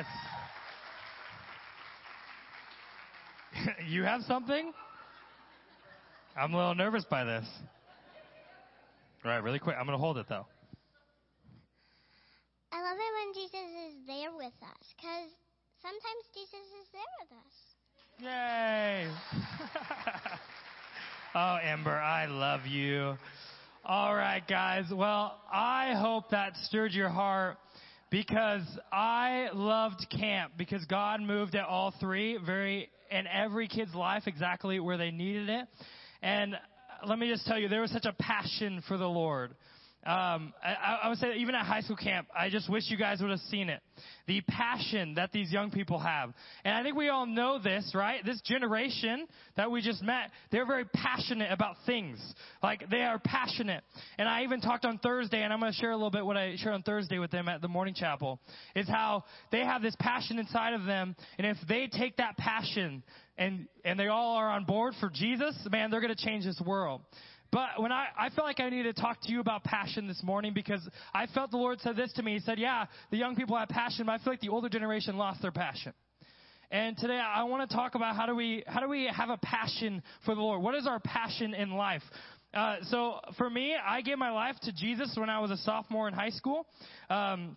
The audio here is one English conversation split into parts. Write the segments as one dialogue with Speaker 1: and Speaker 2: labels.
Speaker 1: Yes. you have something? I'm a little nervous by this. All right, really quick. I'm going to hold it though.
Speaker 2: I love it when Jesus is there with us because sometimes Jesus is there with us.
Speaker 1: Yay! oh, Ember, I love you. All right, guys. Well, I hope that stirred your heart because I loved camp because God moved at all three very in every kid's life exactly where they needed it. And let me just tell you, there was such a passion for the Lord. Um, I, I would say even at high school camp, I just wish you guys would have seen it. The passion that these young people have. And I think we all know this, right? This generation that we just met, they're very passionate about things. Like, they are passionate. And I even talked on Thursday, and I'm going to share a little bit what I shared on Thursday with them at the morning chapel, is how they have this passion inside of them, and if they take that passion and, and they all are on board for Jesus, man, they're going to change this world. But when I, I felt like I needed to talk to you about passion this morning because I felt the Lord said this to me. He said, yeah, the young people have passion, but I feel like the older generation lost their passion. And today I want to talk about how do we, how do we have a passion for the Lord? What is our passion in life? Uh, so for me, I gave my life to Jesus when I was a sophomore in high school. Um,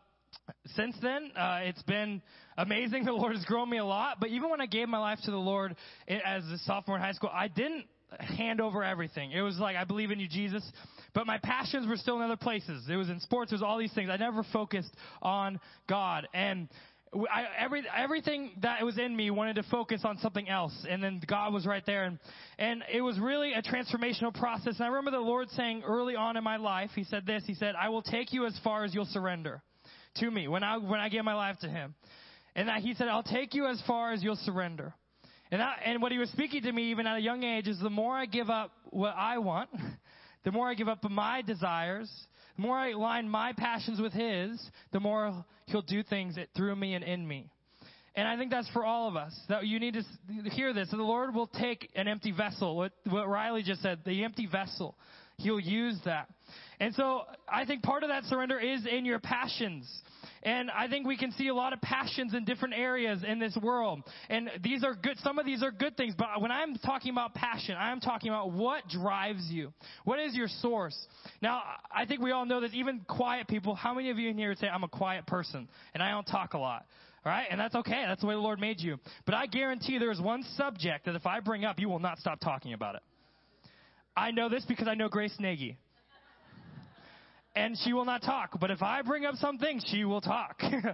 Speaker 1: since then, uh, it's been amazing. The Lord has grown me a lot. But even when I gave my life to the Lord as a sophomore in high school, I didn't hand over everything. It was like, I believe in you, Jesus. But my passions were still in other places. It was in sports, it was all these things. I never focused on God. And I, every, everything that was in me wanted to focus on something else. And then God was right there. And, and it was really a transformational process. And I remember the Lord saying early on in my life, He said this, He said, I will take you as far as you'll surrender to me when I, when I gave my life to Him. And that He said, I'll take you as far as you'll surrender. And, I, and what he was speaking to me even at a young age is the more I give up what I want, the more I give up my desires, the more I align my passions with his, the more he'll do things through me and in me. And I think that's for all of us. That you need to hear this. The Lord will take an empty vessel. What, what Riley just said, the empty vessel. He'll use that. And so I think part of that surrender is in your passions. And I think we can see a lot of passions in different areas in this world. And these are good, some of these are good things, but when I'm talking about passion, I'm talking about what drives you. What is your source? Now, I think we all know this, even quiet people, how many of you in here would say, I'm a quiet person and I don't talk a lot? All right? And that's okay. That's the way the Lord made you. But I guarantee there is one subject that if I bring up, you will not stop talking about it. I know this because I know Grace Nagy and she will not talk. But if I bring up something, she will talk. and,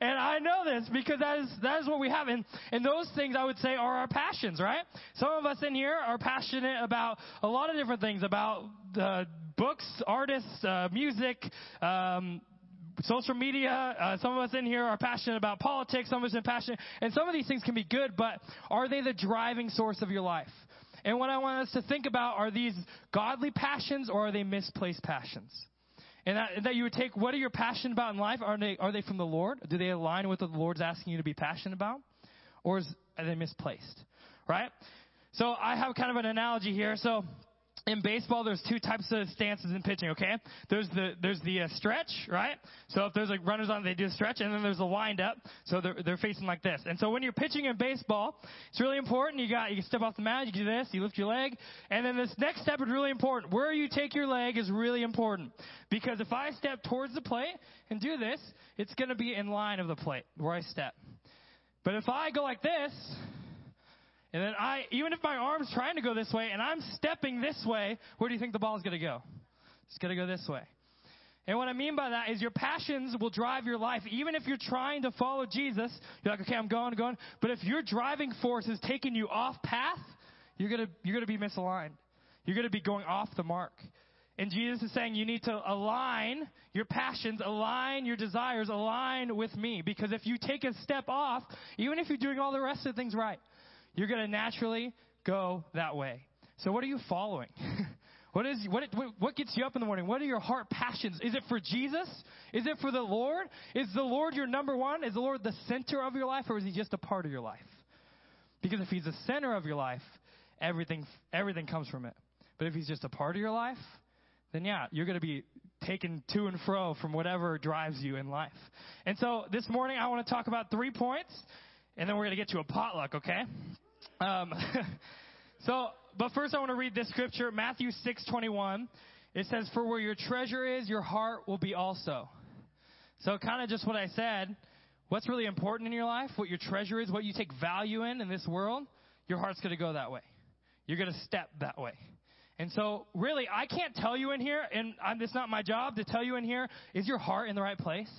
Speaker 1: I know this because that is, that is what we have. And, and those things I would say are our passions, right? Some of us in here are passionate about a lot of different things, about uh, books, artists, uh, music, um, social media. Uh, some of us in here are passionate about politics. Some of us are passionate. And some of these things can be good, but are they the driving source of your life? And what I want us to think about are these godly passions or are they misplaced passions? And that, that you would take what are your passion about in life? Are they, are they from the Lord? Do they align with what the Lord's asking you to be passionate about? Or is, are they misplaced? Right? So I have kind of an analogy here. So in baseball, there's two types of stances in pitching. Okay, there's the there's the uh, stretch, right? So if there's like runners on, they do a stretch, and then there's a wind up. So they're they're facing like this. And so when you're pitching in baseball, it's really important. You got you step off the mound, you do this, you lift your leg, and then this next step is really important. Where you take your leg is really important because if I step towards the plate and do this, it's going to be in line of the plate where I step. But if I go like this, and then I, even if my arm's trying to go this way and I'm stepping this way, where do you think the ball is going to go? It's going to go this way. And what I mean by that is your passions will drive your life. Even if you're trying to follow Jesus, you're like, okay, I'm going, going. But if your driving force is taking you off path, you're gonna, you're gonna be misaligned. You're gonna be going off the mark. And Jesus is saying you need to align your passions, align your desires, align with me. Because if you take a step off, even if you're doing all the rest of the things right, you're going to naturally go that way. So what are you following? what is what what gets you up in the morning? What are your heart passions? Is it for Jesus? Is it for the Lord? Is the Lord your number one? Is the Lord the center of your life or is he just a part of your life? Because if he's the center of your life, everything everything comes from it. But if he's just a part of your life, then yeah, you're going to be taken to and fro from whatever drives you in life. And so this morning I want to talk about three points, and then we're going to get to a potluck, okay? Um, so, but first I want to read this scripture, Matthew 6:21. It says, "For where your treasure is, your heart will be also." So, kind of just what I said. What's really important in your life, what your treasure is, what you take value in in this world, your heart's going to go that way. You're going to step that way. And so, really, I can't tell you in here, and I'm, it's not my job to tell you in here, is your heart in the right place?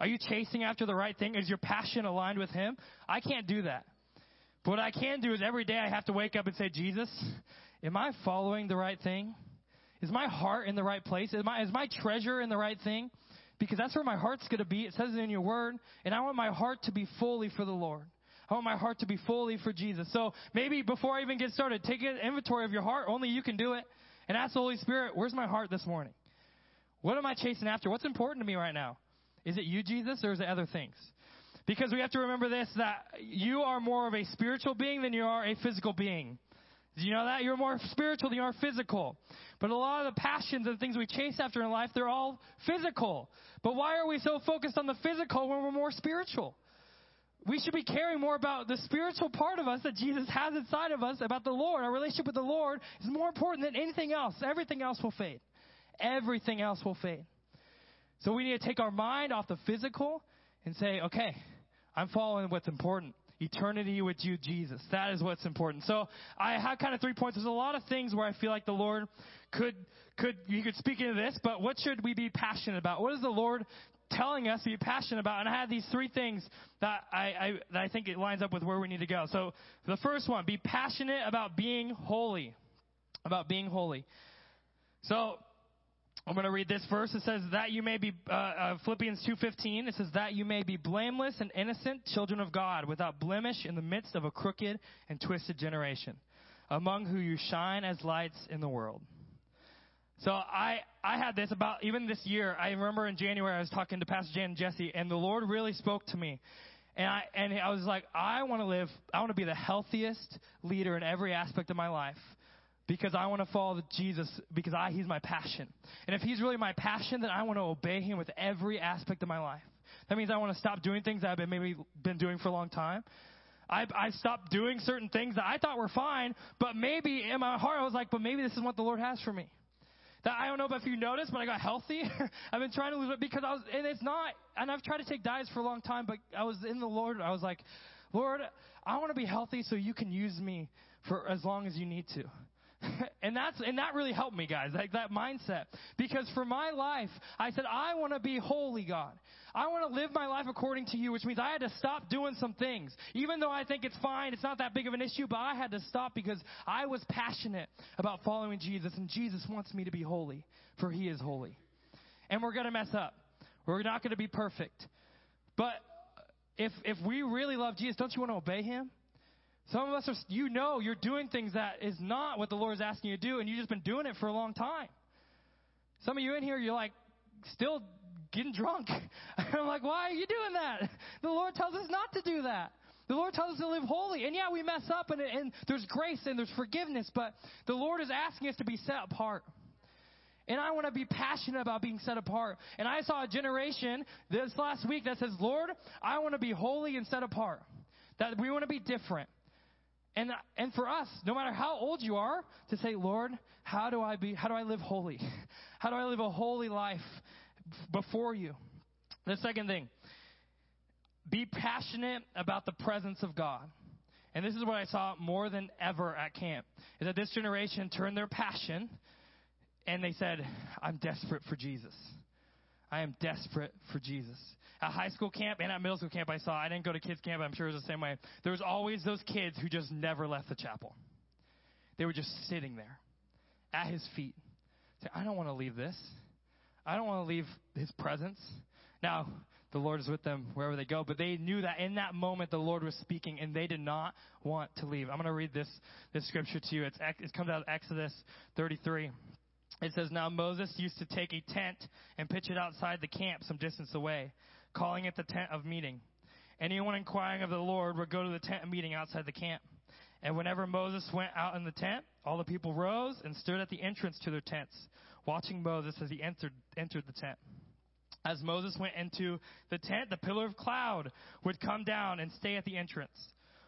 Speaker 1: Are you chasing after the right thing? Is your passion aligned with Him? I can't do that. But what I can do is every day I have to wake up and say, Jesus, am I following the right thing? Is my heart in the right place? Is my, is my treasure in the right thing? Because that's where my heart's going to be. It says it in your word. And I want my heart to be fully for the Lord. I want my heart to be fully for Jesus. So maybe before I even get started, take an inventory of your heart. Only you can do it. And ask the Holy Spirit, where's my heart this morning? What am I chasing after? What's important to me right now? Is it you, Jesus, or is it other things? Because we have to remember this that you are more of a spiritual being than you are a physical being. Do you know that? You're more spiritual than you are physical. But a lot of the passions and things we chase after in life, they're all physical. But why are we so focused on the physical when we're more spiritual? We should be caring more about the spiritual part of us that Jesus has inside of us, about the Lord. Our relationship with the Lord is more important than anything else. Everything else will fade. Everything else will fade. So we need to take our mind off the physical and say, okay, I'm following what's important eternity with you, Jesus. That is what's important. So I have kind of three points. There's a lot of things where I feel like the Lord could could you could speak into this, but what should we be passionate about? What is the Lord telling us to be passionate about? And I had these three things that I, I that I think it lines up with where we need to go. So the first one, be passionate about being holy. About being holy. So I'm going to read this verse. It says that you may be uh, uh, Philippians 2:15. It says that you may be blameless and innocent children of God, without blemish in the midst of a crooked and twisted generation, among who you shine as lights in the world. So I I had this about even this year. I remember in January I was talking to Pastor Jan and Jesse, and the Lord really spoke to me. And I and I was like, I want to live. I want to be the healthiest leader in every aspect of my life because I want to follow Jesus because I, he's my passion. And if he's really my passion, then I want to obey him with every aspect of my life. That means I want to stop doing things that I've been maybe been doing for a long time. I, I stopped doing certain things that I thought were fine, but maybe in my heart I was like, but maybe this is what the Lord has for me. That I don't know if you noticed, but I got healthy. I've been trying to lose it because I was, and it's not, and I've tried to take diets for a long time, but I was in the Lord. I was like, Lord, I want to be healthy so you can use me for as long as you need to. and that's and that really helped me guys like that mindset. Because for my life i said i want to be holy god. I want to live my life according to you which means i had to stop doing some things. Even though i think it's fine it's not that big of an issue but i had to stop because i was passionate about following jesus and jesus wants me to be holy for he is holy. And we're going to mess up. We're not going to be perfect. But if if we really love jesus don't you want to obey him some of us are, you know, you're doing things that is not what the Lord is asking you to do, and you've just been doing it for a long time. Some of you in here, you're like, still getting drunk. I'm like, why are you doing that? The Lord tells us not to do that. The Lord tells us to live holy. And yeah, we mess up, and, and there's grace and there's forgiveness, but the Lord is asking us to be set apart. And I want to be passionate about being set apart. And I saw a generation this last week that says, Lord, I want to be holy and set apart. That we want to be different. And, and for us, no matter how old you are, to say, Lord, how do I be, how do I live holy? How do I live a holy life before you? The second thing, be passionate about the presence of God. And this is what I saw more than ever at camp, is that this generation turned their passion and they said, I'm desperate for Jesus. I am desperate for Jesus. At high school camp and at middle school camp, I saw, I didn't go to kids camp, I'm sure it was the same way. There was always those kids who just never left the chapel. They were just sitting there at his feet. Say, I don't want to leave this. I don't want to leave his presence. Now, the Lord is with them wherever they go, but they knew that in that moment the Lord was speaking and they did not want to leave. I'm going to read this, this scripture to you. It's, it comes out of Exodus 33. It says, Now Moses used to take a tent and pitch it outside the camp some distance away calling it the tent of meeting. Anyone inquiring of the Lord would go to the tent of meeting outside the camp. And whenever Moses went out in the tent, all the people rose and stood at the entrance to their tents, watching Moses as he entered, entered the tent. As Moses went into the tent, the pillar of cloud would come down and stay at the entrance.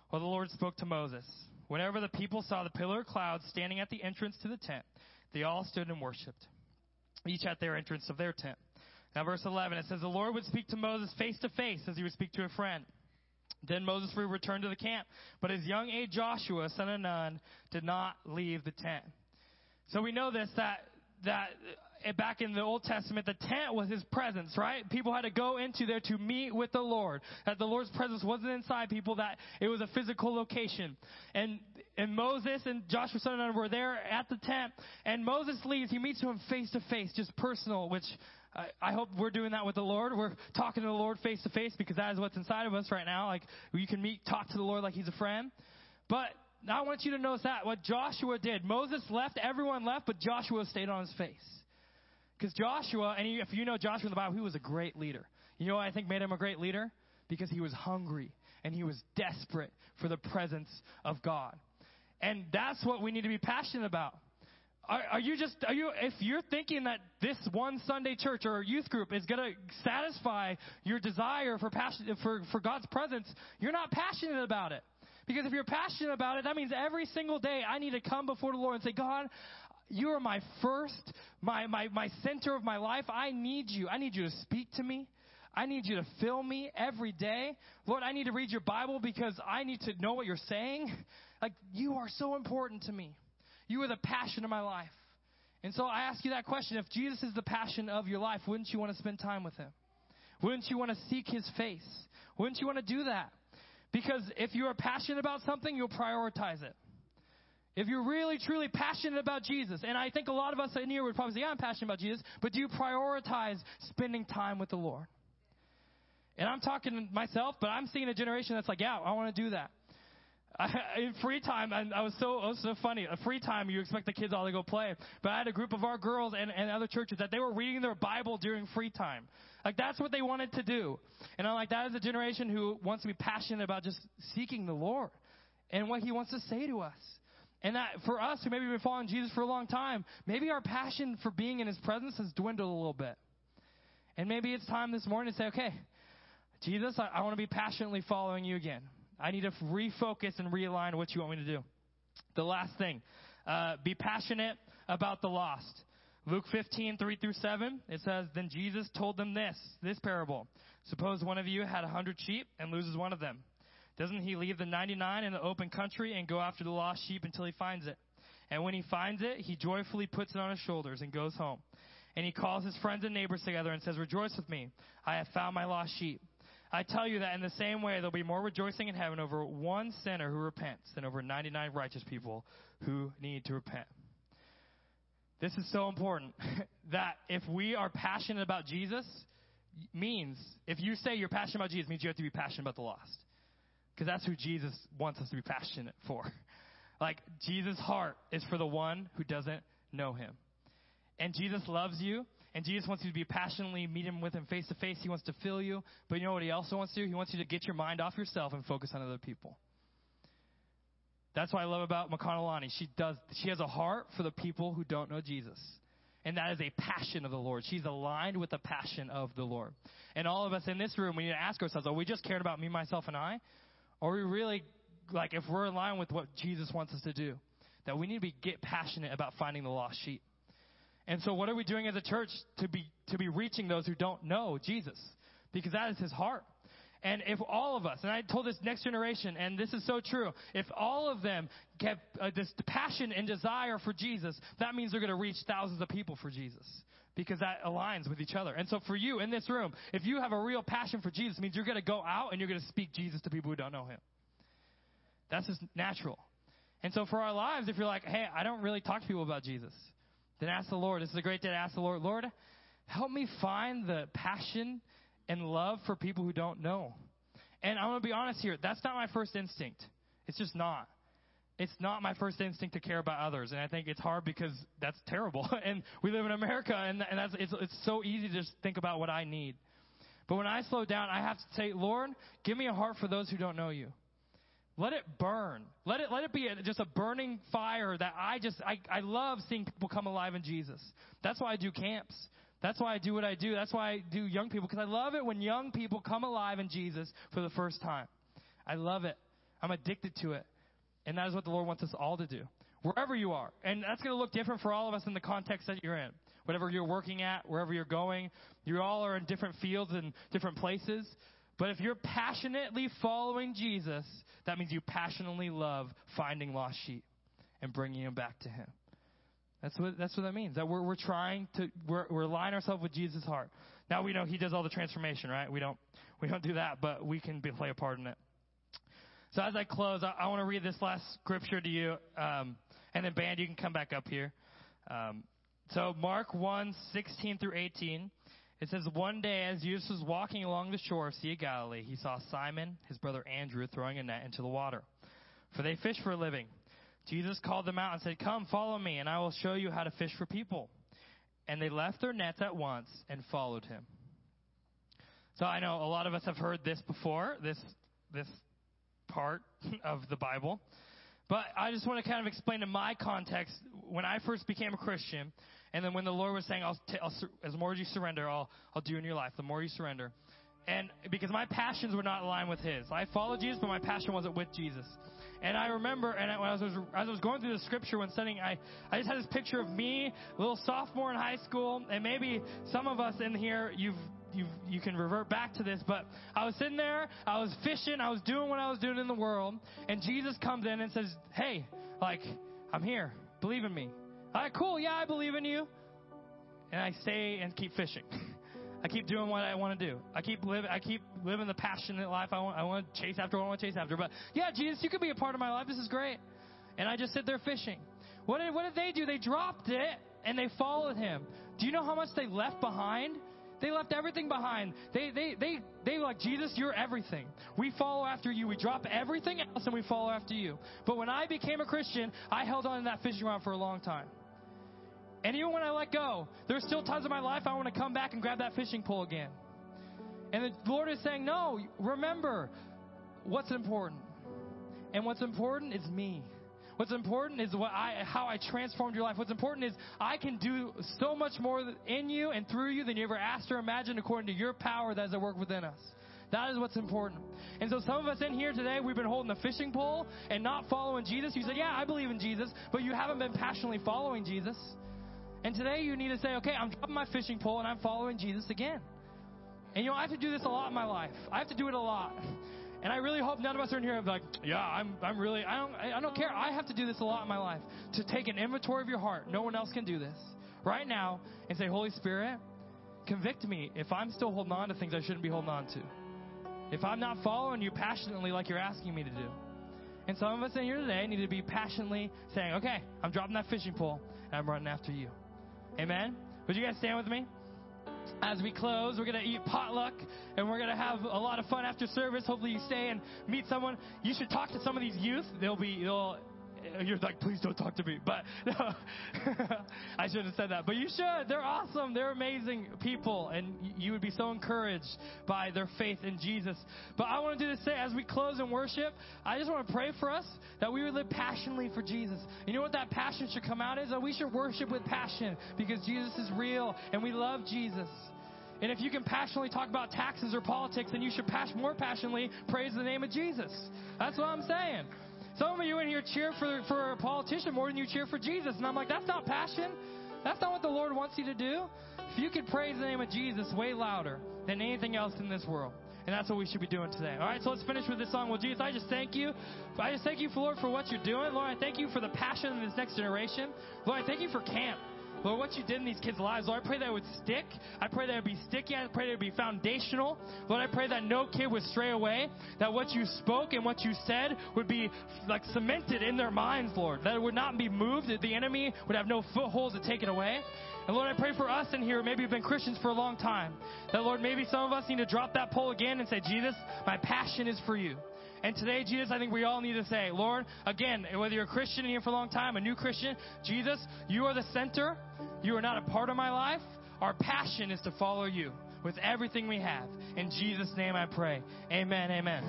Speaker 1: While the Lord spoke to Moses. Whenever the people saw the pillar of cloud standing at the entrance to the tent, they all stood and worshipped, each at their entrance of their tent. Now, verse 11, it says, The Lord would speak to Moses face to face as he would speak to a friend. Then Moses would return to the camp, but his young aide Joshua, son of Nun, did not leave the tent. So we know this that that uh, back in the Old Testament, the tent was his presence, right? People had to go into there to meet with the Lord. That the Lord's presence wasn't inside people, that it was a physical location. And and Moses and Joshua son of Nun were there at the tent, and Moses leaves. He meets him face to face, just personal, which I, hope we're doing that with the Lord. We're talking to the Lord face to face because that is what's inside of us right now. Like you can meet, talk to the Lord like He's a friend. But I want you to notice that what Joshua did. Moses left, everyone left, but Joshua stayed on his face. Because Joshua, and if you know Joshua in the Bible, he was a great leader. You know what I think made him a great leader? Because he was hungry and he was desperate for the presence of God. And that's what we need to be passionate about. Are, are, you just, are you, if you're thinking that this one Sunday church or youth group is going to satisfy your desire for passion, for, for God's presence, you're not passionate about it. Because if you're passionate about it, that means every single day I need to come before the Lord and say, God, you are my first, my, my, my center of my life. I need you. I need you to speak to me. I need you to fill me every day. Lord, I need to read your Bible because I need to know what you're saying. Like, you are so important to me. You are the passion of my life. And so I ask you that question. If Jesus is the passion of your life, wouldn't you want to spend time with him? Wouldn't you want to seek his face? Wouldn't you want to do that? Because if you are passionate about something, you'll prioritize it. If you're really, truly passionate about Jesus, and I think a lot of us in here would probably say, yeah, I'm passionate about Jesus, but do you prioritize spending time with the Lord? And I'm talking myself, but I'm seeing a generation that's like, yeah, I want to do that. I, in free time, I, I was so it was so funny. A free time, you expect the kids all to go play, but I had a group of our girls and, and other churches that they were reading their Bible during free time. Like that's what they wanted to do. And I'm like, that is a generation who wants to be passionate about just seeking the Lord and what He wants to say to us. And that for us who maybe been following Jesus for a long time, maybe our passion for being in His presence has dwindled a little bit. And maybe it's time this morning to say, okay, Jesus, I, I want to be passionately following you again. I need to refocus and realign what you want me to do. The last thing, uh, be passionate about the lost. Luke 15, 3 through 7, it says, Then Jesus told them this, this parable. Suppose one of you had a hundred sheep and loses one of them. Doesn't he leave the 99 in the open country and go after the lost sheep until he finds it? And when he finds it, he joyfully puts it on his shoulders and goes home. And he calls his friends and neighbors together and says, Rejoice with me. I have found my lost sheep. I tell you that in the same way, there'll be more rejoicing in heaven over one sinner who repents than over 99 righteous people who need to repent. This is so important that if we are passionate about Jesus, means if you say you're passionate about Jesus, means you have to be passionate about the lost. Because that's who Jesus wants us to be passionate for. Like, Jesus' heart is for the one who doesn't know him. And Jesus loves you, and Jesus wants you to be passionately meet him with him face to face. He wants to fill you. But you know what he also wants to do? He wants you to get your mind off yourself and focus on other people. That's what I love about McConnellani. She does she has a heart for the people who don't know Jesus. And that is a passion of the Lord. She's aligned with the passion of the Lord. And all of us in this room, we need to ask ourselves, are we just caring about me, myself, and I? Or are we really, like, if we're in line with what Jesus wants us to do, that we need to be get passionate about finding the lost sheep. And so what are we doing as a church to be, to be reaching those who don't know Jesus? Because that is his heart. And if all of us, and I told this next generation, and this is so true, if all of them get uh, this passion and desire for Jesus, that means they're going to reach thousands of people for Jesus. Because that aligns with each other. And so for you in this room, if you have a real passion for Jesus, means you're going to go out and you're going to speak Jesus to people who don't know him. That's just natural. And so for our lives, if you're like, hey, I don't really talk to people about Jesus, then ask the Lord. This is a great day to ask the Lord, Lord, help me find the passion and love for people who don't know. And I'm going to be honest here, that's not my first instinct. It's just not. It's not my first instinct to care about others, and I think it's hard because that's terrible. and we live in America, and, and that's, it's, it's so easy to just think about what I need. But when I slow down, I have to say, Lord, give me a heart for those who don't know you. Let it burn. Let it let it be a, just a burning fire that I just I, I love seeing people come alive in Jesus. That's why I do camps. That's why I do what I do. That's why I do young people because I love it when young people come alive in Jesus for the first time. I love it. I'm addicted to it. And that is what the Lord wants us all to do. Wherever you are. And that's going to look different for all of us in the context that you're in. Whatever you're working at, wherever you're going, you all are in different fields and different places. But if you're passionately following Jesus, that means you passionately love finding lost sheep and bringing them back to Him. That's what that's what that means. That we're we're trying to we're we're aligning ourselves with Jesus' heart. Now we know He does all the transformation, right? We don't we don't do that, but we can be, play a part in it. So as I close, I, I want to read this last scripture to you, um, and then band, you can come back up here. Um, so Mark 1, 16 through 18. It says, One day as Jesus was walking along the shore of Sea of Galilee, he saw Simon, his brother Andrew, throwing a net into the water. For they fish for a living. Jesus called them out and said, Come, follow me, and I will show you how to fish for people. And they left their nets at once and followed him. So I know a lot of us have heard this before, this, this part of the Bible. But I just want to kind of explain in my context when I first became a Christian, and then when the Lord was saying, I'll, t- I'll as more as you surrender, I'll, I'll do in your life, the more you surrender. And because my passions were not aligned with His. I followed Jesus, but my passion wasn't with Jesus. And I remember, and when I was, as I was going through the scripture when studying, I, I just had this picture of me, little sophomore in high school, and maybe some of us in here, you've you you can revert back to this, but I was sitting there, I was fishing, I was doing what I was doing in the world, and Jesus comes in and says, "Hey, like I'm here, believe in me." All right, cool, yeah, I believe in you, and I stay and keep fishing. I keep doing what I want to do. I keep living. I keep living the passionate life I want. I want to chase after what I want to chase after. But yeah, Jesus, you could be a part of my life. This is great. And I just sit there fishing. What did what did they do? They dropped it and they followed him. Do you know how much they left behind? They left everything behind. They, they, they, they like, Jesus, you're everything. We follow after you. We drop everything else and we follow after you. But when I became a Christian, I held on to that fishing rod for a long time. And even when I let go, there's still times in my life I want to come back and grab that fishing pole again. And the Lord is saying, no, remember what's important. And what's important is me. What's important is what I, how I transformed your life. What's important is I can do so much more in you and through you than you ever asked or imagined according to your power that is at work within us. That is what's important. And so some of us in here today, we've been holding a fishing pole and not following Jesus. You said, yeah, I believe in Jesus, but you haven't been passionately following Jesus. And today you need to say, okay, I'm dropping my fishing pole and I'm following Jesus again. And you know, I have to do this a lot in my life. I have to do it a lot. And I really hope none of us are in here like, yeah, I'm, I'm really, I don't, I don't care. I have to do this a lot in my life to take an inventory of your heart. No one else can do this right now and say, Holy Spirit, convict me if I'm still holding on to things I shouldn't be holding on to. If I'm not following you passionately like you're asking me to do. And some of us in here today need to be passionately saying, okay, I'm dropping that fishing pole and I'm running after you. Amen? Would you guys stand with me? As we close, we're going to eat potluck and we're going to have a lot of fun after service. Hopefully, you stay and meet someone. You should talk to some of these youth. They'll be, they'll, you're like, please don't talk to me. But no, I should have said that. But you should. They're awesome. They're amazing people. And you would be so encouraged by their faith in Jesus. But I want to do this say, as we close in worship, I just want to pray for us that we would live passionately for Jesus. You know what that passion should come out is? That we should worship with passion because Jesus is real and we love Jesus. And if you can passionately talk about taxes or politics, then you should pas- more passionately praise the name of Jesus. That's what I'm saying. Some of you in here cheer for, for a politician more than you cheer for Jesus. And I'm like, that's not passion. That's not what the Lord wants you to do. If you could praise the name of Jesus way louder than anything else in this world. And that's what we should be doing today. All right, so let's finish with this song. Well, Jesus, I just thank you. I just thank you, Lord, for what you're doing. Lord, I thank you for the passion of this next generation. Lord, I thank you for camp. Lord, what you did in these kids' lives, Lord, I pray that it would stick. I pray that it would be sticky. I pray that it would be foundational. Lord, I pray that no kid would stray away. That what you spoke and what you said would be like cemented in their minds, Lord. That it would not be moved. That the enemy would have no foothold to take it away. And Lord, I pray for us in here, maybe we've been Christians for a long time. That Lord, maybe some of us need to drop that pole again and say, Jesus, my passion is for you. And today, Jesus, I think we all need to say, Lord, again, whether you're a Christian in here for a long time, a new Christian, Jesus, you are the center. You are not a part of my life. Our passion is to follow you with everything we have. In Jesus' name I pray. Amen. Amen.